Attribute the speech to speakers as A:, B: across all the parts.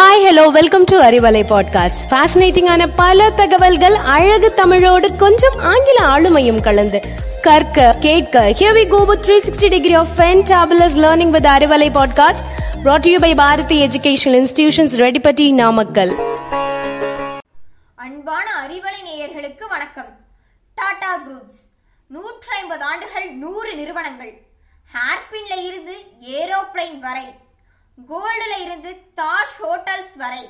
A: Hi hello welcome to Arivalai podcast ஃபேசினேட்டிங்கான பல தகவல்கள் அழகு தமிழோடு கொஞ்சம் ஆங்கில ஆளுமையும் கலந்து. கற்க கேட்க here we go with 360 degree of fantabulous learning with Arivalai podcast brought to you by Bharathi educational institutions Reddipatti Namakkal
B: அன்பான அறிவலை நேயர்களுக்கு வணக்கம். டாடா குரூப்ஸ் நூற்றி ஐம்பது ஆண்டுகள் நூறு நிறுவனங்கள். ஹேர்பின்ல இருந்து ஏரோப்ளைன் வரை கோல்டுல இருந்து தாஜ் ஹோட்டல்ஸ் வரை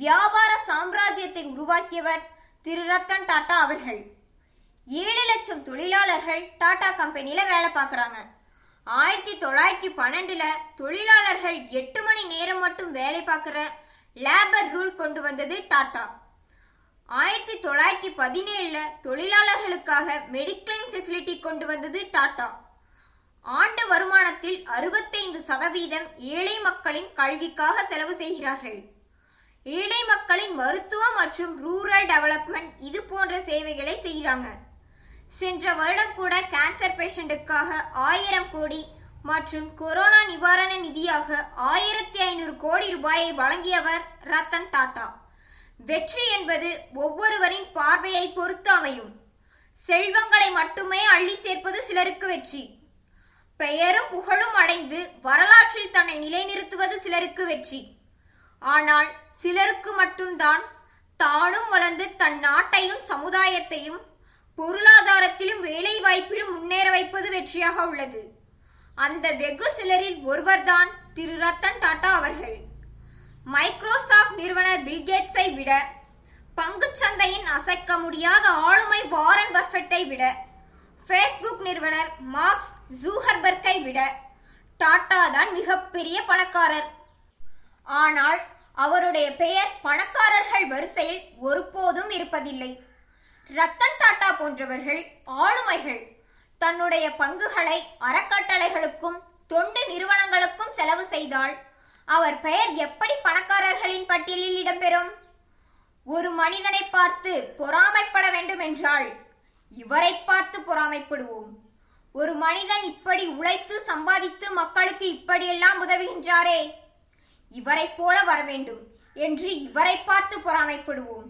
B: வியாபார சாம்ராஜ்யத்தை உருவாக்கியவர் திரு ரத்தன் டாடா அவர்கள். ஏழு லட்சம் தொழிலாளர்கள் டாடா கம்பெனியில வேலை பார்க்குறாங்க. ஆயிரத்தி தொள்ளாயிரத்தி பன்னெண்டுல தொழிலாளர்கள் எட்டு மணி நேரம் மட்டும் வேலை பார்க்குற லேபர் ரூல் கொண்டு வந்தது டாடா ஆயிரத்தி தொள்ளாயிரத்தி பதினேழுல தொழிலாளர்களுக்காக மெடிக்ளைம் ஃபெசிலிட்டி கொண்டு வந்தது டாடா ஆண்டு வருமானத்தில் அறுபத்தைந்து சதவீதம் ஏழை மக்களின் கல்விக்காக செலவு செய்கிறார்கள். ஏழை மக்களின் மருத்துவ மற்றும் ரூரல் டெவலப்மெண்ட் இது போன்ற சேவைகளை செய்கிறாங்க. சென்ற வருடம் கூட கேன்சர் பேஷண்ட்டுக்காக ஆயிரம் கோடி மற்றும் கொரோனா நிவாரண நிதியாக ஆயிரத்தி ஐநூறு கோடி ரூபாயை வழங்கியவர் ரத்தன் டாடா வெற்றி என்பது ஒவ்வொருவரின் பார்வையை பொறுத்து அமையும். செல்வங்களை மட்டுமே அள்ளி சேர்ப்பது சிலருக்கு வெற்றி. பெயரும் புகழும் அடைந்து வரலாற்றில் தன்னை நிலைநிறுத்துவது சிலருக்கு வெற்றி. ஆனால் சிலருக்கு மட்டும்தான் தானும் வளர்ந்து தன் நாட்டையும் சமுதாயத்தையும் பொருளாதாரத்திலும் வேலை வாய்ப்பிலும் முன்னேற வைப்பது வெற்றியாக உள்ளது. அந்த வெகு சிலரில் ஒருவர்தான் திரு. ரத்தன் டாடா அவர்கள். மைக்ரோசாஃப்ட் நிறுவனர் பில்கேட்ஸை விட பங்குச் சந்தையின் அசைக்க முடியாத ஆளுமை வாரன் பஃபெட்டை விட ஃபேஸ்புக் நிறுவனர் மார்க்ஸ் ஜூஹர்பர்க்கை விட டாடா தான் மிகப்பெரிய பணக்காரர். ஆனால் அவருடைய பெயர் பணக்காரர்கள் வரிசையில் ஒருபோதும் இருப்பதில்லை. ரத்தன் டாடா போன்றவர்கள் ஆளுமைகள். தன்னுடைய பங்குகளை அறக்கட்டளைகளுக்கும் தொண்டு நிறுவனங்களுக்கும் செலவு செய்தால் அவர் பெயர் எப்படி பணக்காரர்களின் பட்டியலில் இடம்பெறும்? ஒரு மனிதனை பார்த்து பொறாமைப்பட வேண்டும் என்றால் இவரை பார்த்து பொறாமைப்படுவோம். ஒரு மனிதன் இப்படி உழைத்து சம்பாதித்து மக்களுக்கு இப்படியெல்லாம் உதவுகின்றாரே. இவரைப் போல வர வேண்டும் என்று இவரை பார்த்து பொறாமைப்படுவோம்.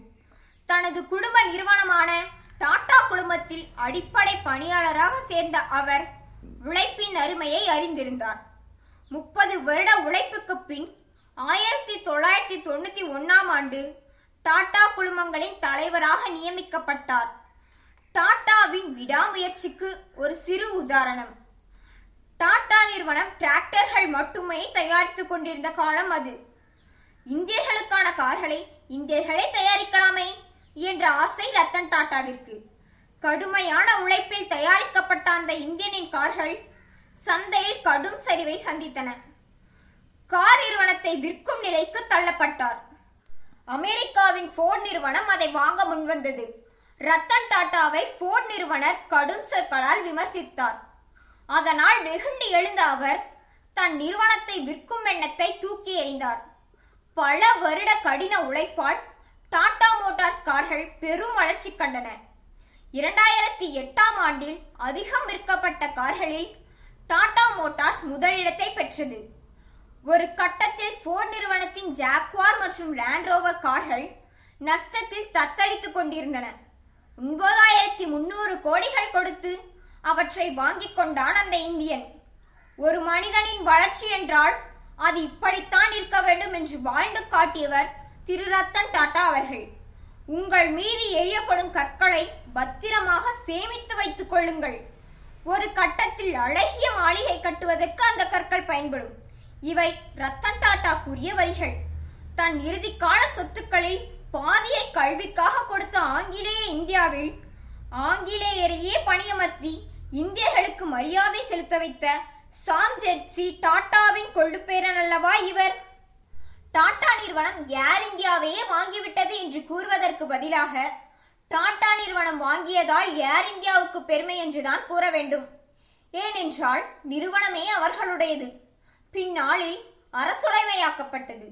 B: தனது குடும்ப நிறுவனமான டாடா குழுமத்தில் அடிப்படை பணியாளராக சேர்ந்த அவர் உழைப்பின் அருமையை அறிந்திருந்தார். முப்பது வருட உழைப்புக்கு பின் ஆயிரத்தி தொள்ளாயிரத்தி தொண்ணூத்தி ஒன்னாம் ஆண்டு டாடா குழுமங்களின் தலைவராக நியமிக்கப்பட்டார். டாடாவின் விடாமுயற்சிக்கு ஒரு சிறு உதாரணம். டாடா நிறுவனம் டிராக்டர்கள் மட்டுமே தயாரித்துக் கொண்டிருந்த காலம் அது. இந்தியர்களுக்கான கார்களை இந்தியர்களே தயாரிக்கலாமே என்ற ஆசை ரத்தன் டாட்டாவிற்கு. கடுமையான உழைப்பில் தயாரிக்கப்பட்ட அந்த இந்தியனின் கார்கள் சந்தையில் கடும் சரிவை சந்தித்தன. கார் நிறுவனத்தை விற்கும் நிலைக்கு தள்ளப்பட்டார். அமெரிக்காவின் ஃபோர்ட் நிறுவனம் அதை வாங்க முன்வந்தது. ரத்தன் டாட்டாவை ஃபோர்ட் நிறுவனர் கடும் சொற்களால் விமர்சித்தார். அதனால் நெகுண்டி எழுந்த அவர் தன் நிறுவனத்தை விற்கும் எண்ணத்தை தூக்கி எறிந்தார். பல வருட கடின உழைப்பால் டாடா மோட்டார்ஸ் கார்கள் பெரும் வளர்ச்சி கண்டன. இரண்டாயிரத்தி எட்டாம் ஆண்டில் அதிகம் விற்கப்பட்ட கார்களில் டாடா மோட்டார்ஸ் முதலிடத்தை பெற்றது. ஒரு கட்டத்தில் ஃபோர்ட் நிறுவனத்தின் ஜாக்வார் மற்றும் லேண்ட் ரோவர் கார்கள் நஷ்டத்தில் தத்தளித்துக் கொண்டிருந்தன. ஒன்பதாயிரத்தி முன்னூறு கோடிகள் கொடுத்து அவற்றை வாங்கிக் கொண்டான் அந்த இந்தியன். ஒரு மனிதனின் வளர்ச்சி என்றால் அது இப்படித்தான் இருக்க வேண்டும் என்று வாழ்ந்து காட்டியவர் திரு ரத்தன் டாடா அவர்கள். உங்கள் மீது எரியப்படும் கற்களை பத்திரமாக சேமித்து வைத்துக் கொள்ளுங்கள். ஒரு கட்டத்தில் அழகிய மாளிகை கட்டுவதற்கு அந்த கற்கள் பயன்படும். இவை ரத்தன் டாடா கூறிய வரிகள். தன் இறுதிக்கால சொத்துக்களில் பாதியை கல்விக்காக கொடுத்த ஆங்கிலேய இந்தியாவில் ஆங்கிலேயரையே பணியமர்த்தி இந்தியர்களுக்கு மரியாதை செலுத்த வைத்த சாம்ஜெட்சி டாட்டாவின் கொள்ளுப்பேரன் அல்லவா இவர்? டாடா நிறுவனம் ஏர் இந்தியாவையே வாங்கிவிட்டது என்று கூறுவதற்கு பதிலாக டாடா நிறுவனம் வாங்கியதால் ஏர் இந்தியாவுக்கு பெருமை என்றுதான் கூற வேண்டும். ஏனென்றால் நிறுவனமே அவர்களுடையது. பின்னாளில் அரசுடைமையாக்கப்பட்டது.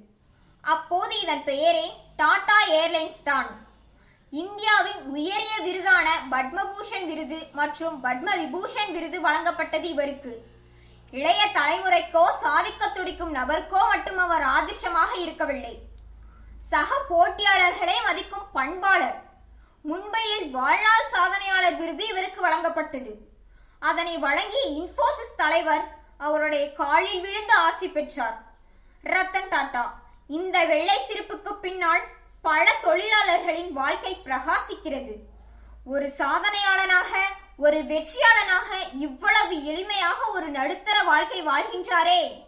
B: அப்போது இதன் பெயரே டாடா ஏர்லைன்ஸ் தான். இந்தியாவின் உயரிய விருதான பத்மபூஷன் விருது மற்றும் பத்ம விபூஷன் விருது வழங்கப்பட்டது இவருக்கு. இளைய தலைமுறைக்கோ சாதிக்க துடிக்கும் நபர்க்கோ மட்டும் அவர் ஆதிர்ஷமாக இருக்கவில்லை. சக போட்டியாளர்களை மதிக்கும் பண்பாளர் மும்பையில் வாழ்நாள் சாதனையாளர் விருது இவருக்கு வழங்கப்பட்டது. அதனை வழங்கிய இன்ஃபோசிஸ் தலைவர் அவருடைய காலில் விழுந்து ஆசி பெற்றார். ரத்தன் டாட்டா இந்த வெள்ளை சிரிப்புக்கு பின்னால் பல தொழிலாளர்களின் வாழ்க்கை பிரகாசிக்கிறது. ஒரு சாதனையாளனாக ஒரு வெற்றியாளனாக இவ்வளவு எளிமையாக ஒரு நடுத்தர வாழ்க்கை வாழ்கின்றாரே.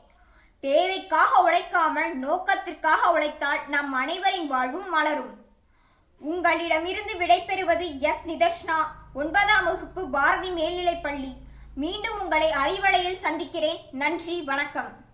B: தேவைக்காக உழைக்காமல் நோக்கத்திற்காக உழைத்தால் நம் அனைவரின் வாழ்வும் மலரும். உங்களிடமிருந்து விடைபெறுவது எஸ். நிதர்ஷ்னா ஒன்பதாம் வகுப்பு பாரதி மேல்நிலைப் பள்ளி. மீண்டும் உங்களை அறிவலையில் சந்திக்கிறேன். நன்றி வணக்கம்.